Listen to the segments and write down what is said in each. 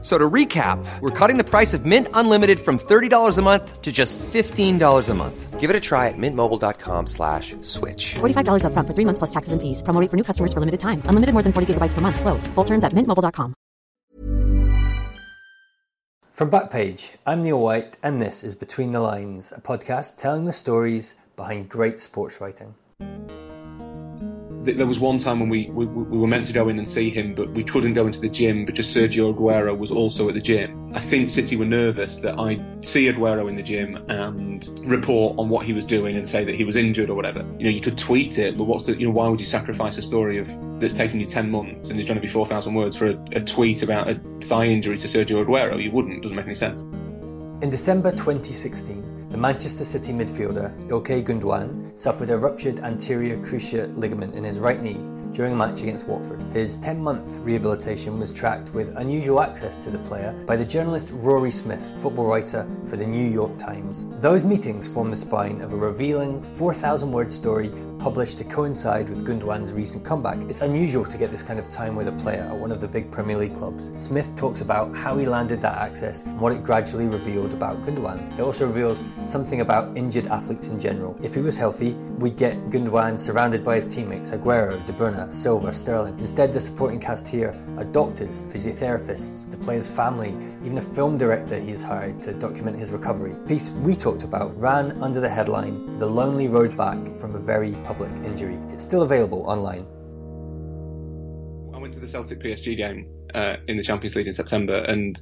So to recap, we're cutting the price of Mint Unlimited from $30 a month to just $15 a month. Give it a try at mintmobile.com slash switch. $45 upfront for three months plus taxes and fees. Promo rate for new customers for limited time. Unlimited more than 40 gigabytes per month. Slows. Full terms at mintmobile.com. From Backpage, I'm Neil White, and this is Between the Lines, a podcast telling the stories behind great sports writing. There was one time when we, we, we were meant to go in and see him, but we couldn't go into the gym because Sergio Aguero was also at the gym. I think City were nervous that I'd see Aguero in the gym and report on what he was doing and say that he was injured or whatever. You know, you could tweet it, but what's the, you know, why would you sacrifice a story of that's taken you 10 months and is going to be 4,000 words for a, a tweet about a thigh injury to Sergio Aguero? You wouldn't. Doesn't make any sense. In December 2016, the Manchester City midfielder Ilkay Gundogan suffered a ruptured anterior cruciate ligament in his right knee during a match against Watford. His 10 month rehabilitation was tracked with unusual access to the player by the journalist Rory Smith, football writer for the New York Times. Those meetings formed the spine of a revealing 4,000 word story published to coincide with Gundogan's recent comeback. It's unusual to get this kind of time with a player at one of the big Premier League clubs. Smith talks about how he landed that access and what it gradually revealed about Gundogan. It also reveals something about injured athletes in general. If he was healthy, we'd get Gundogan surrounded by his teammates Aguero, De Bruyne, Silva, Sterling. Instead, the supporting cast here are doctors, physiotherapists, the player's family, even a film director he has hired to document his recovery. The piece we talked about ran under the headline The Lonely Road Back from a Very Public Injury. It's still available online. I went to the Celtic PSG game uh, in the Champions League in September, and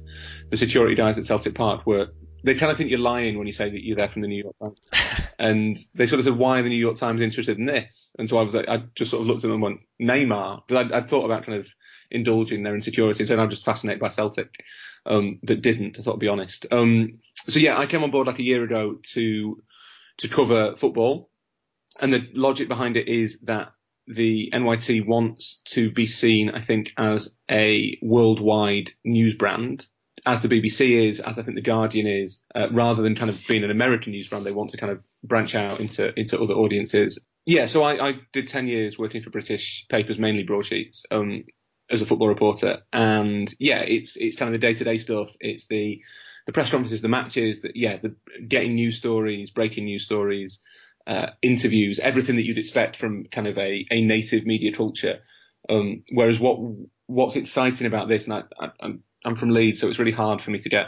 the security guys at Celtic Park were. They kind of think you're lying when you say that you're there from the New York Times. and they sort of said, why are the New York Times interested in this? And so I was like, I just sort of looked at them and went, Neymar. Because I'd, I'd thought about kind of indulging their insecurity and saying I'm just fascinated by Celtic, um, but didn't, I thought, to be honest. Um, so yeah, I came on board like a year ago to, to cover football. And the logic behind it is that the NYT wants to be seen, I think, as a worldwide news brand, as the BBC is, as I think the Guardian is, uh, rather than kind of being an American news brand. They want to kind of branch out into into other audiences. Yeah, so I, I did ten years working for British papers, mainly broadsheets, um, as a football reporter, and yeah, it's it's kind of the day to day stuff. It's the the press conferences, the matches, that yeah, the getting news stories, breaking news stories uh, interviews, everything that you'd expect from kind of a, a native media culture. Um, whereas what what's exciting about this, and I, I, I'm I'm from Leeds, so it's really hard for me to get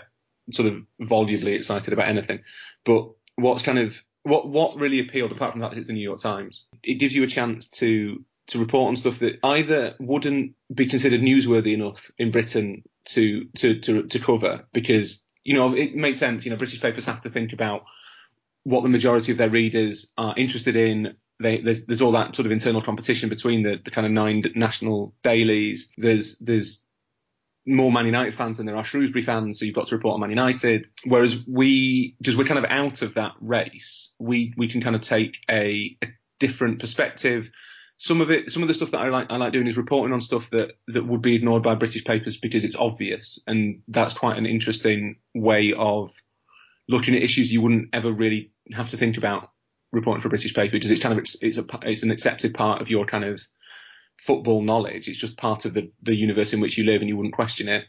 sort of volubly excited about anything. But what's kind of what what really appealed, apart from that, is it's the New York Times. It gives you a chance to to report on stuff that either wouldn't be considered newsworthy enough in Britain to to to, to cover because you know it makes sense. You know, British papers have to think about what the majority of their readers are interested in. They, there's, there's all that sort of internal competition between the, the kind of nine national dailies. There's there's more Man United fans than there are Shrewsbury fans, so you've got to report on Man United. Whereas we, because we're kind of out of that race, we we can kind of take a, a different perspective. Some of it, some of the stuff that I like, I like doing is reporting on stuff that that would be ignored by British papers because it's obvious, and that's quite an interesting way of looking at issues you wouldn't ever really have to think about reporting for a British paper because it's kind of it's a it's an accepted part of your kind of football knowledge. It's just part of the the universe in which you live, and you wouldn't question it.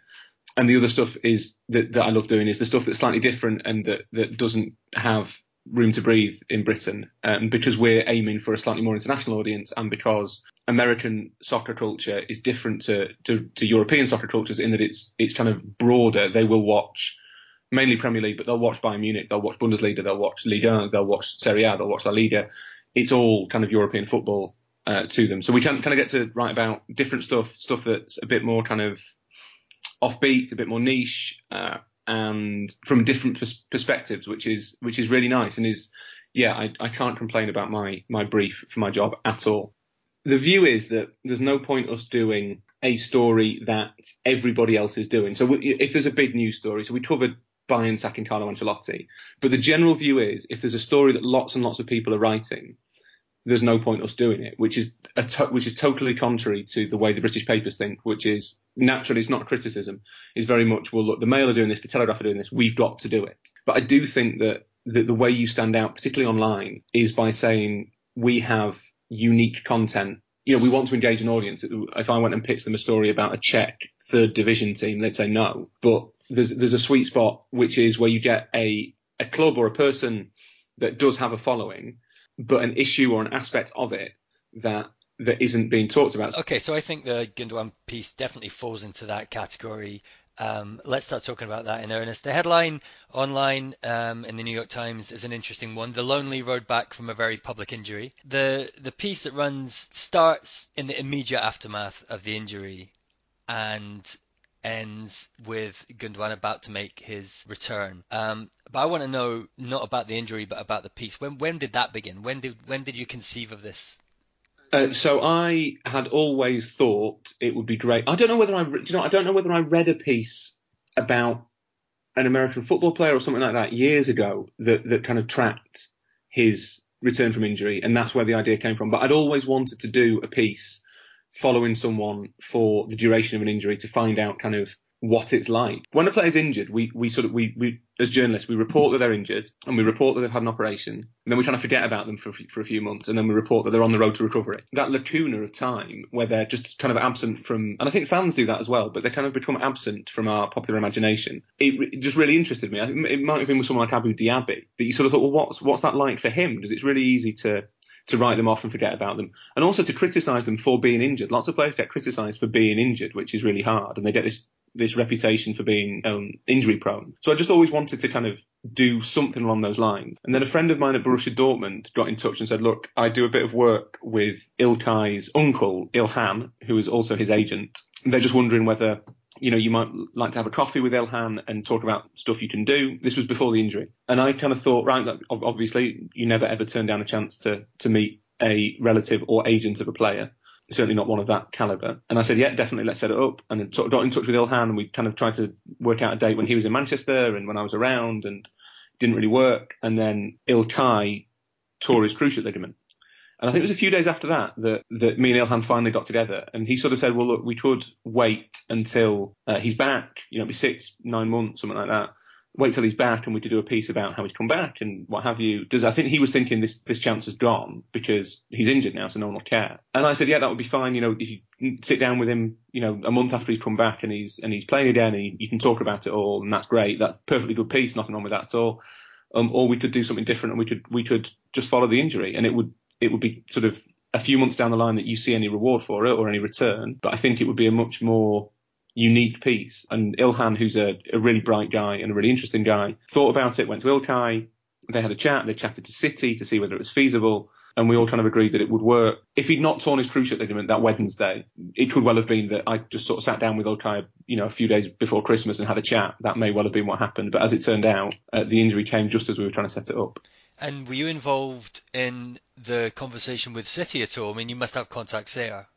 And the other stuff is that that I love doing is the stuff that's slightly different and that that doesn't have room to breathe in Britain. Um, because we're aiming for a slightly more international audience, and because American soccer culture is different to, to to European soccer cultures in that it's it's kind of broader. They will watch mainly Premier League, but they'll watch Bayern Munich, they'll watch Bundesliga, they'll watch Liga, they'll watch Serie A, they'll watch La Liga. It's all kind of European football uh, to them. So we can kind of get to write about different stuff, stuff that's a bit more kind of offbeat, a bit more niche, uh, and from different pers- perspectives, which is which is really nice and is yeah, I, I can't complain about my my brief for my job at all. The view is that there's no point us doing a story that everybody else is doing. So we, if there's a big news story, so we covered Bayern sacking Carlo Ancelotti, but the general view is if there's a story that lots and lots of people are writing, there's no point us doing it, which is to- which is totally contrary to the way the British papers think, which is naturally it's not criticism. It's very much well, look, the Mail are doing this, the Telegraph are doing this, we've got to do it. But I do think that the, the way you stand out, particularly online, is by saying we have unique content. You know, we want to engage an audience. If I went and pitched them a story about a Czech third division team, they'd say no. But there's there's a sweet spot which is where you get a a club or a person that does have a following, but an issue or an aspect of it that that isn't being talked about. Okay, so I think the Gundogan piece definitely falls into that category. Um, let's start talking about that in earnest. The headline online um, in the New York Times is an interesting one. The lonely road back from a very public injury. The the piece that runs starts in the immediate aftermath of the injury and ends with Gundogan about to make his return. Um, but I want to know not about the injury, but about the piece. When when did that begin? When did when did you conceive of this? Uh, so I had always thought it would be great. I don't know whether I, you know, I don't know whether I read a piece about an American football player or something like that years ago that that kind of tracked his return from injury, and that's where the idea came from. But I'd always wanted to do a piece following someone for the duration of an injury to find out kind of what it's like. When a player's injured, we, we sort of, we, we, as journalists, we report that they're injured and we report that they've had an operation and then we kind of forget about them for, for a few months and then we report that they're on the road to recovery. That lacuna of time where they're just kind of absent from, and I think fans do that as well, but they kind of become absent from our popular imagination. It, it just really interested me. It might have been with someone like Abou Diaby, but you sort of thought, well, what's, what's that like for him? Because it's really easy to, to write them off and forget about them, and also to criticise them for being injured. Lots of players get criticised for being injured, which is really hard, and they get this this reputation for being um, injury prone. So I just always wanted to kind of do something along those lines. And then a friend of mine at Borussia Dortmund got in touch and said, look, I do a bit of work with Ilkay's uncle, Ilhan, who is also his agent. They're just wondering whether you know, you might like to have a coffee with Ilhan and talk about stuff you can do. This was before the injury. And I kind of thought, right, that obviously you never ever turn down a chance to, to meet a relative or agent of a player. Certainly not one of that caliber. And I said, yeah, definitely, let's set it up. And then sort of got in touch with Ilhan and we kind of tried to work out a date when he was in Manchester and when I was around and didn't really work. And then Ilkay tore his cruciate ligament. And I think it was a few days after that that, that me and Ilhan finally got together. And he sort of said, well, look, we could wait until uh, he's back, you know, be six, nine months, something like that. Wait till he's back and we could do a piece about how he's come back and what have you. Does I think he was thinking this this chance has gone because he's injured now, so no one will care. And I said, yeah, that would be fine. You know, if you sit down with him, you know, a month after he's come back and he's and he's playing again, and you can talk about it all, and that's great. That's perfectly good piece. Nothing wrong with that at all. Um, or we could do something different and we could we could just follow the injury and it would it would be sort of a few months down the line that you see any reward for it or any return. But I think it would be a much more unique piece. And Ilhan, who's a, a really bright guy and a really interesting guy, thought about it, went to Ilkay, they had a chat, they chatted to City to see whether it was feasible. And we all kind of agreed that it would work. If he'd not torn his cruciate ligament that Wednesday, it could well have been that I just sort of sat down with Ilkay, you know, a few days before Christmas and had a chat. That may well have been what happened. But as it turned out, uh, the injury came just as we were trying to set it up. And were you involved in the conversation with City at all? I mean, you must have contacts there.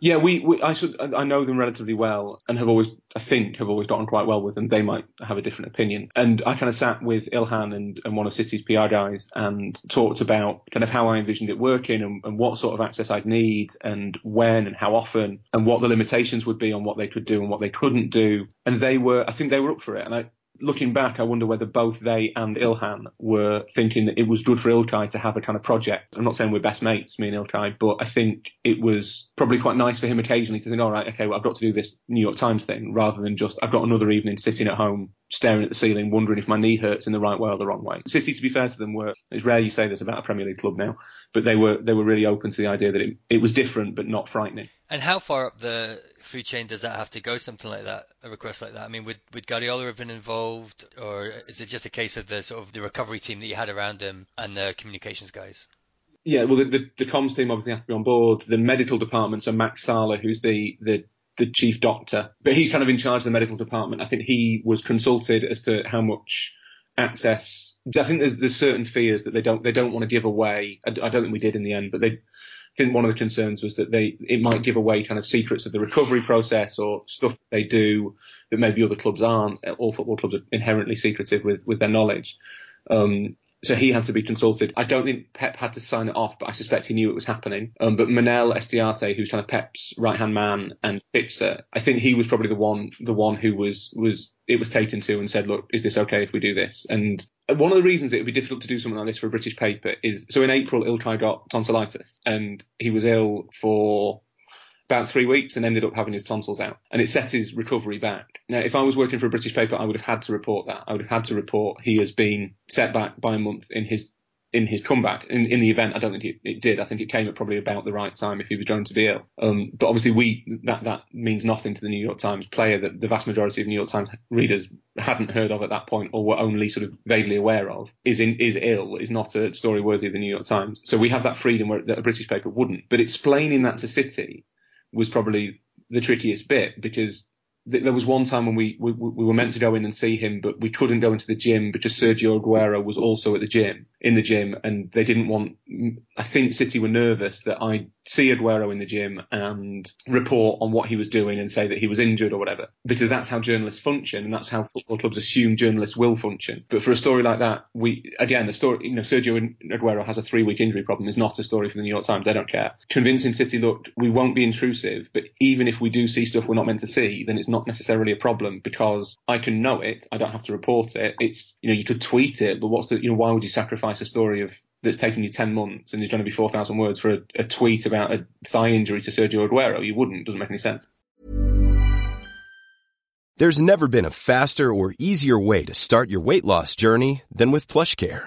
Yeah, we, we I should I know them relatively well and have always I think have always gotten quite well with them. They might have a different opinion. And I kind of sat with Ilhan and, and one of City's PR guys and talked about kind of how I envisioned it working and, and what sort of access I'd need and when and how often and what the limitations would be on what they could do and what they couldn't do. And they were I think they were up for it. And I looking back, I wonder whether both they and Ilhan were thinking that it was good for Ilkay to have a kind of project. I'm not saying we're best mates, me and Ilkay, but I think it was probably quite nice for him occasionally to think, all right, okay, well, I've got to do this New York Times thing rather than just, I've got another evening sitting at home staring at the ceiling, wondering if my knee hurts in the right way or the wrong way. City, to be fair to them, were, it's rare you say this about a Premier League club now, but they were, they were really open to the idea that it, it was different but not frightening. And how far up the food chain does that have to go? Something like that, a request like that. I mean, would would Guardiola have been involved, or is it just a case of the sort of the recovery team that you had around him and the communications guys? Yeah, well, the, the, the comms team obviously has to be on board. The medical department, so Max Sala, who's the the the chief doctor, but he's kind of in charge of the medical department. I think he was consulted as to how much access. I think there's there's certain fears that they don't they don't want to give away. I, I don't think we did in the end, but they think one of the concerns was that they it might give away kind of secrets of the recovery process or stuff they do that maybe other clubs aren't. All football clubs are inherently secretive with with their knowledge. Um, so he had to be consulted. I don't think Pep had to sign it off, but I suspect he knew it was happening. Um, but Manel Estiarte, who's kind of Pep's right hand man and fixer, I think he was probably the one the one who was was it was taken to and said, look, is this okay if we do this? And one of the reasons it would be difficult to do something like this for a British paper is so in April Ilkay got tonsillitis and he was ill for about three weeks and ended up having his tonsils out. And it set his recovery back. Now, if I was working for a British paper, I would have had to report that. I would have had to report he has been set back by a month in his in his comeback. In, in the event, I don't think it, it, did. I think it came at probably about the right time if he was going to be ill. Um, but obviously, we that that means nothing to the New York Times player that the vast majority of New York Times readers hadn't heard of at that point or were only sort of vaguely aware of is in is ill is not a story worthy of the New York Times. So we have that freedom where that a British paper wouldn't. But explaining that to City was probably the trickiest bit because there was one time when we, we, we were meant to go in and see him, but we couldn't go into the gym because Sergio Aguero was also at the gym in the gym, and they didn't want. I think City were nervous that I see Aguero in the gym and report on what he was doing and say that he was injured or whatever, because that's how journalists function and that's how football clubs assume journalists will function. But for a story like that, we again the story, you know, Sergio Aguero has a three-week injury problem is not a story for the New York Times. They don't care. Convincing City, look, we won't be intrusive, but even if we do see stuff we're not meant to see, then it's not necessarily a problem because I can know it. I don't have to report it. It's you know you could tweet it, but what's the you know why would you sacrifice a story of that's taken you 10 months and is going to be 4,000 words for a, a, tweet about a thigh injury to Sergio Aguero. You wouldn't. Doesn't make any sense. There's never been a faster or easier way to start your weight loss journey than with PlushCare.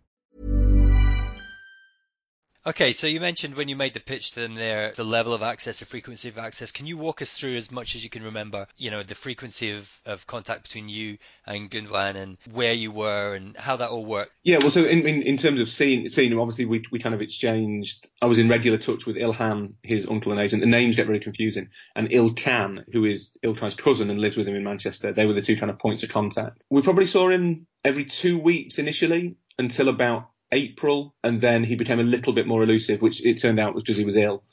Okay, so you mentioned when you made the pitch to them there, the level of access, the frequency of access. Can you walk us through as much as you can remember, you know, the frequency of, of contact between you and Gundogan and where you were and how that all worked? Yeah, well, so in, in, in terms of seeing, seeing him, obviously we, we kind of exchanged, I was in regular touch with Ilhan, his uncle and agent. The names get very confusing. And Ilkan, who is Ilkay's cousin and lives with him in Manchester, they were the two kind of points of contact. We probably saw him every two weeks initially until about April, and then he became a little bit more elusive, which it turned out was because he was ill.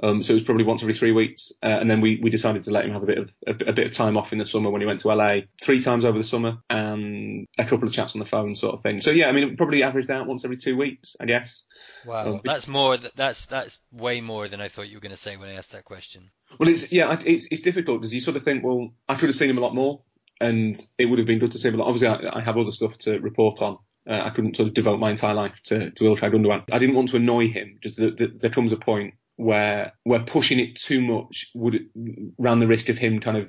Um, so it was probably once every three weeks, uh, and then we, we decided to let him have a bit of a, a, bit of time off in the summer when he went to LA three times over the summer, and a couple of chats on the phone, sort of thing. So yeah, I mean, probably averaged out once every two weeks, I guess. Wow, um, that's more. That's that's way more than I thought you were going to say when I asked that question. Well, it's yeah, it's it's difficult because you sort of think, well, I could have seen him a lot more, and it would have been good to see him a lot. Obviously, I, I have other stuff to report on, uh, I couldn't sort of devote my entire life to, to Ilkay Gundogan. I didn't want to annoy him. Just the, the, there comes a point where where pushing it too much would run the risk of him kind of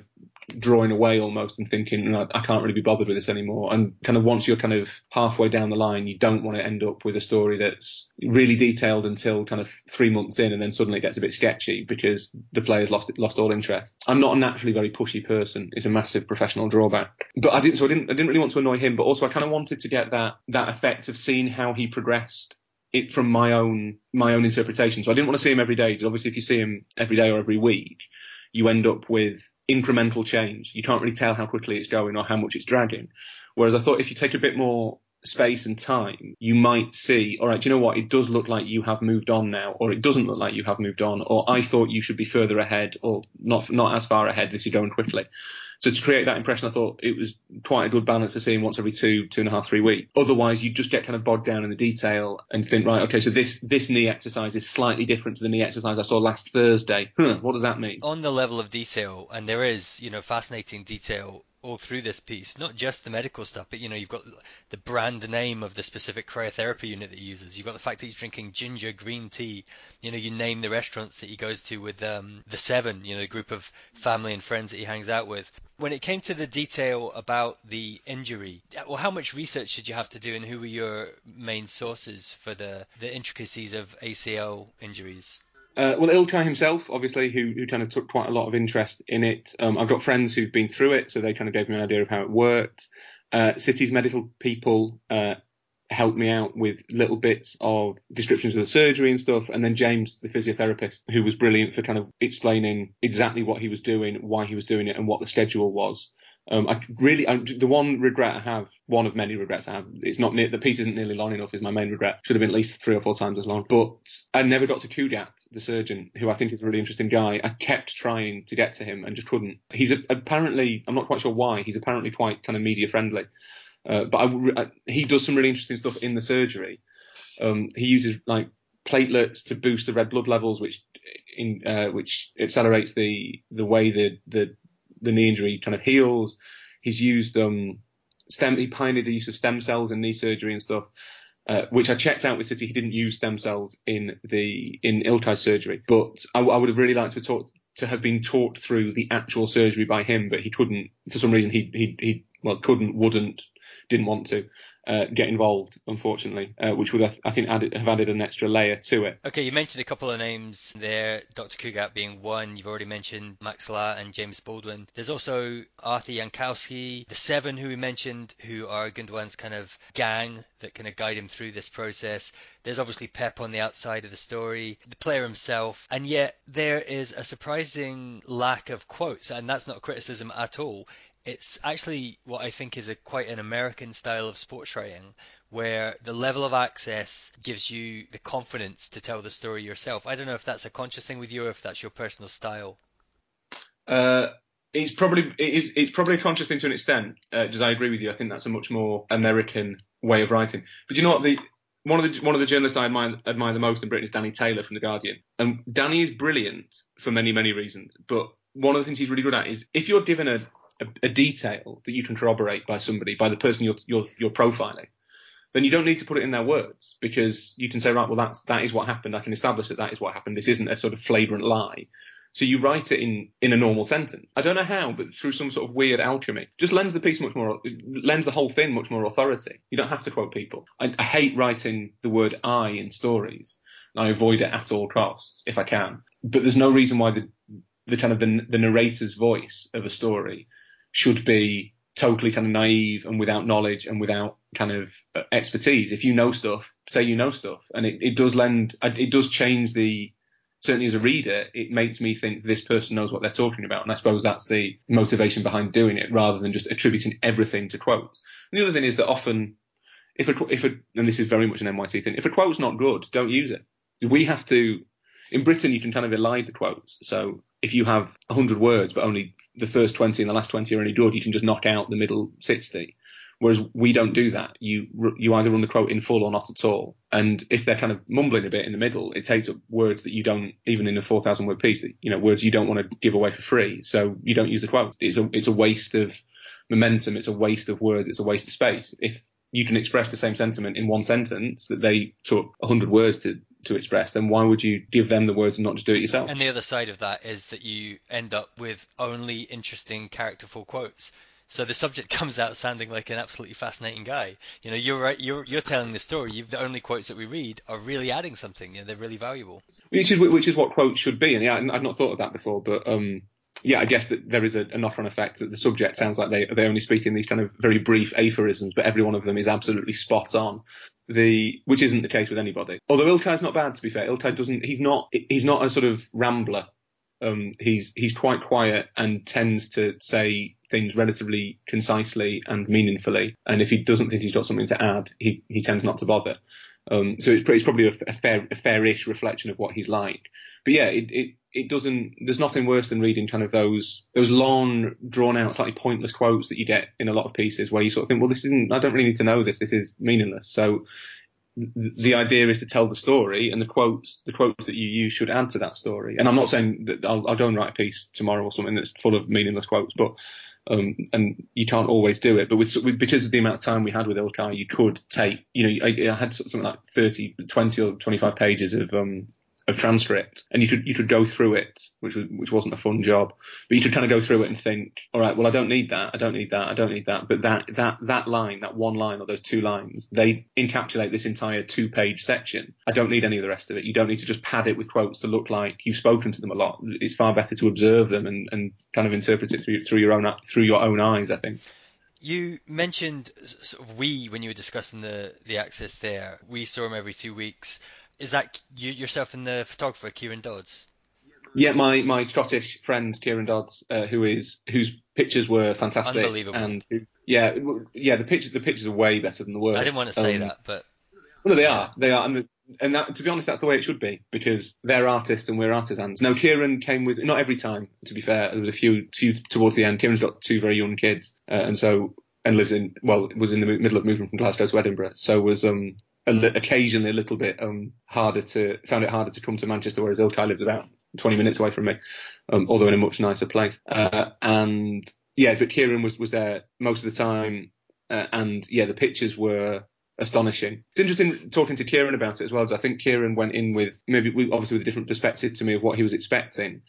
drawing away almost and thinking, I, I can't really be bothered with this anymore. And kind of once you're kind of halfway down the line, you don't want to end up with a story that's really detailed until kind of three months in, and then suddenly it gets a bit sketchy because the player's lost lost all interest. I'm not a naturally very pushy person. It's a massive professional drawback. But I didn't, so I didn't, I didn't really want to annoy him, but also I kind of wanted to get that that effect of seeing how he progressed it from my own my own interpretation. So I didn't want to see him every day because obviously if you see him every day or every week, you end up with incremental change. You can't really tell how quickly it's going or how much it's dragging. Whereas I thought if you take a bit more space and time, you might see, all right, do you know what? It does look like you have moved on now, or it doesn't look like you have moved on, or I thought you should be further ahead, or not not as far ahead This you're going quickly. So to create that impression, I thought it was quite a good balance to see him once every two, two and a half, three weeks. Otherwise, you just get kind of bogged down in the detail and think, right, okay, so this this knee exercise is slightly different to the knee exercise I saw last Thursday. Huh, what does that mean? On the level of detail, and there is, you know, fascinating detail all through this piece, not just the medical stuff, but you know, you've got the brand name of the specific cryotherapy unit that he uses. You've got the fact that he's drinking ginger green tea. You know, you name the restaurants that he goes to with um, the Seven, you know, the group of family and friends that he hangs out with. When it came to the detail about the injury, well, how much research did you have to do, and who were your main sources for the the intricacies of ACL injuries? Uh, well, Ilkay himself, obviously, who, who kind of took quite a lot of interest in it. Um, I've got friends who've been through it, so they kind of gave me an idea of how it worked. Uh, City's medical people uh, helped me out with little bits of descriptions of the surgery and stuff. And then James, the physiotherapist, who was brilliant for kind of explaining exactly what he was doing, why he was doing it, and what the schedule was. Um, I really, I, the one regret I have, one of many regrets I have, it's not near, the piece isn't nearly long enough is my main regret. Should have been at least three or four times as long. But I never got to Cugat, the surgeon, who I think is a really interesting guy. I kept trying to get to him and just couldn't. He's a, apparently, I'm not quite sure why, he's apparently quite kind of media friendly. Uh, but I, I, he does some really interesting stuff in the surgery. Um, he uses like platelets to boost the red blood levels, which in, uh, which accelerates the the way the the the knee injury kind of heals. He's used um, stem. He pioneered the use of stem cells in knee surgery and stuff. Uh, which I checked out with City. He didn't use stem cells in the in Ilkay's surgery, but I, I, would have really liked to talk to have been taught through the actual surgery by him, but he couldn't for some reason. He he he well couldn't, wouldn't, didn't want to uh, get involved, unfortunately, uh, which would have, I think added, have added an extra layer to it. Okay, you mentioned a couple of names there, Dr. Cugat being one. You've already mentioned Max Sala and James Baldwin. There's also Arthur Jankowski, the seven who we mentioned, who are Gundogan's kind of gang that kind of guide him through this process. There's obviously Pep on the outside of the story, the player himself, and yet there is a surprising lack of quotes, and that's not criticism at all it's actually what I think is a quite an American style of sports writing where the level of access gives you the confidence to tell the story yourself. I don't know if that's a conscious thing with you or if that's your personal style. Uh, it's probably it is it's probably a conscious thing to an extent. Uh, does I agree with you? I think that's a much more American way of writing. But you know what the one of the one of the journalists I admire, admire the most in Britain is Danny Taylor from the Guardian, and Danny is brilliant for many many reasons. But one of the things he's really good at is if you're given a a, a, detail that you can corroborate by somebody, by the person you're, you're, you're profiling, then you don't need to put it in their words because you can say, right, well, that's, that is what happened. I can establish that that is what happened. This isn't a sort of flagrant lie. So you write it in, in a normal sentence. I don't know how, but through some sort of weird alchemy, just lends the piece much more, lends the whole thing much more authority. You don't have to quote people. I, I hate writing the word I in stories. I avoid it at all costs if I can. But there's no reason why the, the kind of the, the narrator's voice of a story should be totally kind of naive and without knowledge and without kind of uh, expertise. If you know stuff, say you know stuff, and it, it does lend, uh, it does change the. Certainly, as a reader, it makes me think this person knows what they're talking about, and I suppose that's the motivation behind doing it, rather than just attributing everything to quotes. And the other thing is that often, if a, if a, and this is very much an NYT thing, if a quote's not good, don't use it. We have to. In Britain, you can kind of elide the quotes. So if you have 100 words, but only the first 20 and the last 20 are any good, you can just knock out the middle 60. Whereas we don't do that. You you either run the quote in full or not at all. And if they're kind of mumbling a bit in the middle, it takes up words that you don't even in a 4,000 word piece. That, you know, words you don't want to give away for free. So you don't use the quote. It's a it's a waste of momentum. It's a waste of words. It's a waste of space. If you can express the same sentiment in one sentence that they took 100 words to to express, then why would you give them the words and not just do it yourself? And the other side of that is that you end up with only interesting characterful quotes. So the subject comes out sounding like an absolutely fascinating guy. You know, you're right. You're you're telling the story. You've, the only quotes that we read are really adding something. You know, they're really valuable. Which is which is what quotes should be. And yeah, I've not thought of that before, but um, yeah, I guess that there is a, a knock-on effect that the subject sounds like they they only speak in these kind of very brief aphorisms, but every one of them is absolutely spot on the which isn't the case with anybody. Although Ilkay's not bad to be fair. Ilkay doesn't he's not he's not a sort of rambler. Um, he's he's quite quiet and tends to say things relatively concisely and meaningfully. And if he doesn't think he's got something to add, he he tends not to bother. Um, so it's, it's probably a, a, fair a fairish reflection of what he's like. But yeah, it, it it doesn't. There's nothing worse than reading kind of those those long, drawn out, slightly pointless quotes that you get in a lot of pieces, where you sort of think, well, this isn't. I don't really need to know this. This is meaningless. So the idea is to tell the story, and the quotes the quotes that you use should add to that story. And I'm not saying that I'll, I'll go and write a piece tomorrow or something that's full of meaningless quotes, but um, and you can't always do it. But with, with, because of the amount of time we had with Ilkay, you could take, you know, I, I had something like 30, 20 or 25 pages of um, of transcript, and you could you could go through it, which was which wasn't a fun job, but you could kind of go through it and think, all right, well, I don't need that, I don't need that, I don't need that, but that that that line, that one line or those two lines, they encapsulate this entire two page section. I don't need any of the rest of it. You don't need to just pad it with quotes to look like you've spoken to them a lot. It's far better to observe them and, and kind of interpret it through through your own through your own eyes. I think. You mentioned sort of we when you were discussing the the access there. We saw him every two weeks. Is that you yourself and the photographer Kieran Dodds? Yeah, my, my Scottish friend Kieran Dodds, uh, who is whose pictures were fantastic, Unbelievable. and yeah, yeah, the pictures the pictures are way better than the words. I didn't want to say Um, that, but Well, they are, they are, and, the, and that, to be honest, that's the way it should be because they're artists and we're artisans. No, Kieran came with not every time. To be fair, there was a few, few towards the end. Kieran's got two very young kids, uh, and so and lives in well was in the middle of moving from Glasgow to Edinburgh, so was um occasionally a little bit um harder to found it harder to come to Manchester, whereas Ilkay lives about 20 minutes away from me, um, although in a much nicer place. Uh, and yeah, but Kieran was was there most of the time, uh, and yeah, the pictures were astonishing. It's interesting talking to Kieran about it as well, because I think Kieran went in with maybe obviously with a different perspective to me of what he was expecting,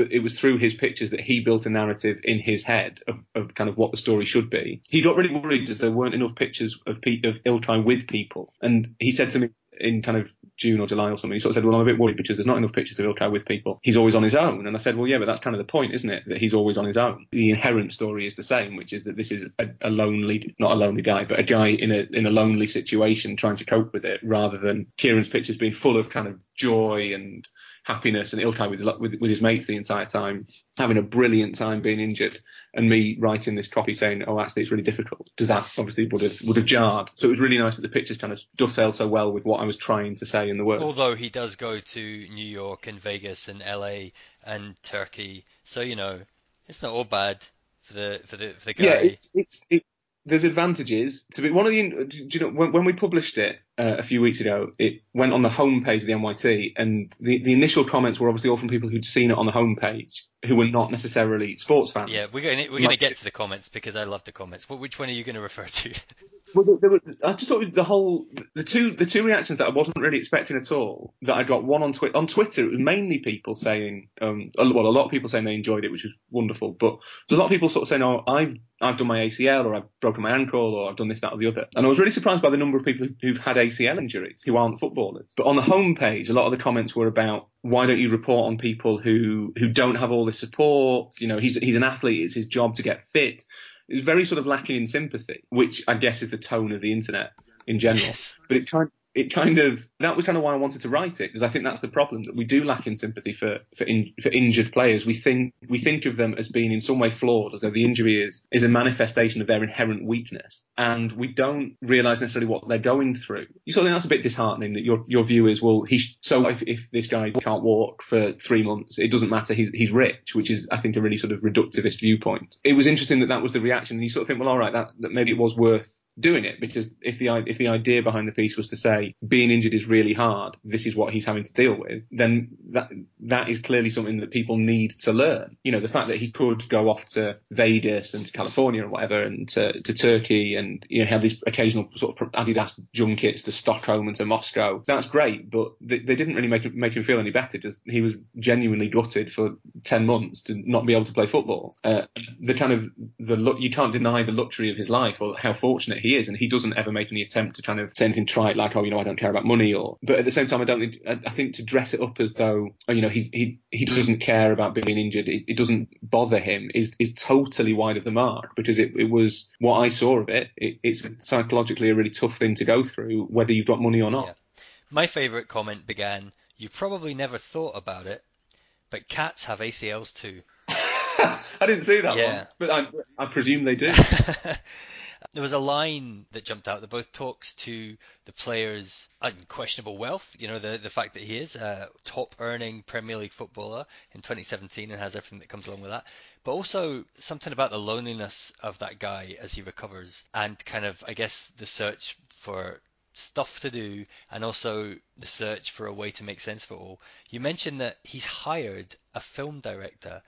it was through his pictures that he built a narrative in his head of, of kind of what the story should be. He got really worried that there weren't enough pictures of pe- of Ilkay with people, and he said to me in kind of June or July or something, he sort of said, well, I'm a bit worried because there's not enough pictures of Ilkay with people. He's always on his own. And I said, well, yeah, but that's kind of the point, isn't it? That he's always on his own. The inherent story is the same, which is that this is a, a lonely, not a lonely guy, but a guy in a, in a lonely situation trying to cope with it rather than Kieran's pictures being full of kind of joy and happiness and Ilkay with, with, with his mates the entire time, having a brilliant time being injured, and me writing this copy saying, "Oh, actually, it's really difficult," because that obviously would have would have jarred. So it was really nice that the pictures kind of dovetailed so well with what I was trying to say in the words. although he does go to New York and Vegas and LA and Turkey, so you know it's not all bad for the for the for the guy. yeah, it's it's it, there's advantages to be one of the. Do you know when, when we published it uh, a few weeks ago, it went on the homepage of the NYT, and the the initial comments were obviously all from people who'd seen it on the homepage who were not necessarily sports fans. Yeah, we're going to, we're going to get to the comments because I love the comments. But which one are you going to refer to? Well, there, were, I just thought the whole the two the two reactions that I wasn't really expecting at all. That I got one on Twitter. On Twitter, it was mainly people saying, um, well, a lot of people saying they enjoyed it, which was wonderful. But there's a lot of people sort of saying, oh, I've I've done my ACL, or I've broken my ankle, or I've done this, that, or the other. And I was really surprised by the number of people who've had ACL injuries who aren't footballers. But on the homepage, a lot of the comments were about why don't you report on people who who don't have all this support? You know, he's he's an athlete. It's his job to get fit. It was very sort of lacking in sympathy, which I guess is the tone of the internet in general. Yes. But it kind it kind of that was kind of why I wanted to write it because I think that's the problem that we do lack in sympathy for for, in, for injured players. We think we think of them as being in some way flawed, as though the injury is is a manifestation of their inherent weakness, and we don't realise necessarily what they're going through. You sort of think that's a bit disheartening that your your view is well so if, if this guy can't walk for three months, it doesn't matter. He's he's rich, which is I think a really sort of reductivist viewpoint. It was interesting that that was the reaction, and you sort of think well all right that, that maybe it was worth doing it because if the if the idea behind the piece was to say being injured is really hard, this is what he's having to deal with, then that that is clearly something that people need to learn. You know, the fact that he could go off to Vegas and to California and whatever, and to, to Turkey, and you know have these occasional sort of Adidas junkets to Stockholm and to Moscow. That's great, but they, they didn't really make him- make him feel any better. Just he was genuinely gutted for ten months to not be able to play football. Uh, the kind of the you can't deny the luxury of his life or how fortunate he is, and he doesn't ever make any attempt to kind of say anything trite like, oh, you know, I don't care about money, or. But at the same time, I don't. think- I, I think to dress it up as though, oh, you know, he he he doesn't care about being injured, it, it doesn't bother him, is is totally wide of the mark because it it was what I saw of it. it it's psychologically a really tough thing to go through, whether you've got money or not. Yeah. My favourite comment began, "You probably never thought about it, but cats have ACLs too." I didn't see that Yeah. one, but I, I presume they do. there was a line that jumped out that both talks to the player's unquestionable wealth, you know, the the fact that he is a top earning Premier League footballer in 2017 and has everything that comes along with that, but also something about the loneliness of that guy as he recovers and kind of, I guess, the search for stuff to do and also the search for a way to make sense of it all. You mentioned that he's hired a film director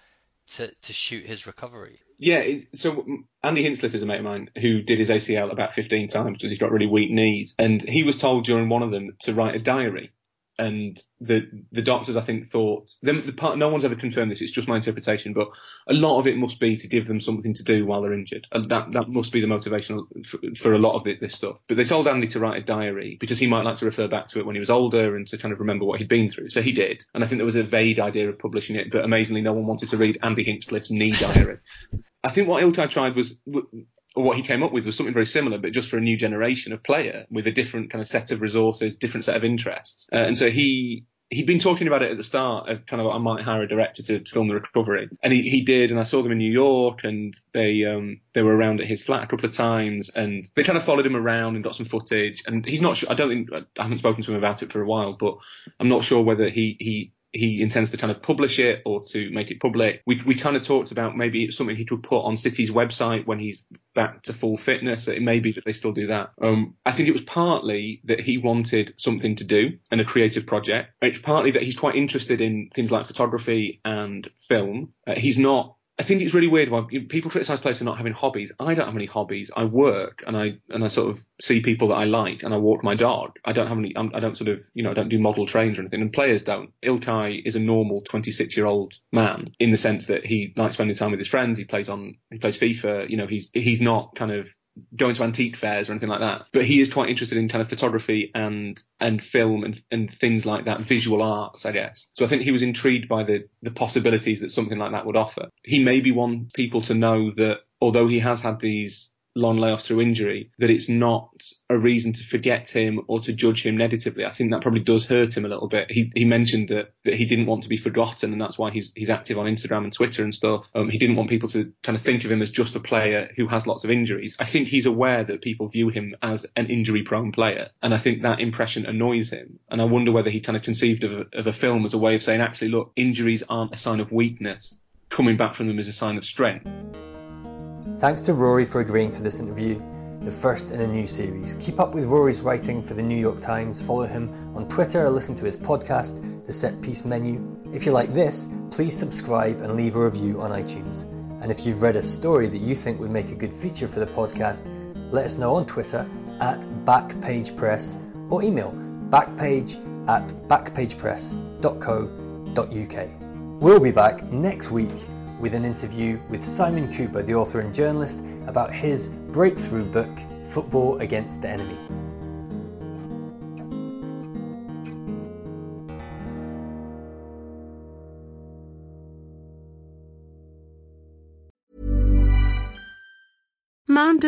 to, to shoot his recovery. Yeah, so Andy Hinchcliffe is a mate of mine who did his ACL about 15 times because he's got really weak knees. And he was told during one of them to write a diary and the the doctors I think thought them the part no one's ever confirmed this it's just my interpretation but a lot of it must be to give them something to do while they're injured. And that that must be the motivation for, for a lot of it, this stuff. But they told Andy to write a diary because he might like to refer back to it when he was older and to kind of remember what he'd been through. So he did. And I think there was a vague idea of publishing it but amazingly no one wanted to read Andy Hinchcliffe's knee diary. I think what Ilkay tried was what he came up with was something very similar, but just for a new generation of player with a different kind of set of resources, different set of interests. Uh, and so he he'd been talking about it at the start of kind of I might hire a director to film the recovery, and he, he did, and I saw them in New York, and they um they were around at his flat a couple of times, and they kind of followed him around and got some footage, and he's not sure. I don't think I haven't spoken to him about it for a while, but I'm not sure whether he he he intends to kind of publish it or to make it public. We, we kind of talked about maybe it's something he could put on City's website when he's back to full fitness. It may be that they still do that. Um, I think it was partly that he wanted something to do and a creative project. It's partly that he's quite interested in things like photography and film. Uh, he's not I think it's really weird when people criticize players for not having hobbies. I don't have any hobbies. I work and I and I sort of see people that I like and I walk my dog. I don't have any. I'm, I do not sort of you know I don't do model trains or anything. And players don't. Ilkay is a normal 26 year old man in the sense that he likes spending time with his friends. He plays on he plays FIFA. You know he's he's not kind of going to antique fairs or anything like that. But he is quite interested in kind of photography and and film and, and things like that, visual arts, I guess. So I think he was intrigued by the the possibilities that something like that would offer. He may be want people to know that although he has had these long layoffs through injury, that it's not a reason to forget him or to judge him negatively. I think that probably does hurt him a little bit. He he mentioned that that he didn't want to be forgotten, and that's why he's he's active on Instagram and Twitter and stuff. Um, he didn't want people to kind of think of him as just a player who has lots of injuries. I think he's aware that people view him as an injury-prone player, and I think that impression annoys him. And I wonder whether he kind of conceived of a, of a film as a way of saying, actually, look, injuries aren't a sign of weakness. Coming back from them is a sign of strength. Thanks to Rory for agreeing to this interview, the first in a new series. Keep up with Rory's writing for the New York Times, follow him on Twitter or listen to his podcast, The Set Piece Menu. If you like this, please subscribe and leave a review on iTunes. And if you've read a story that you think would make a good feature for the podcast, let us know on Twitter at Backpagepress or email backpage at backpagepress.co.uk. We'll be back next week with an interview with Simon Kuper, the author and journalist, about his breakthrough book, Football Against the Enemy.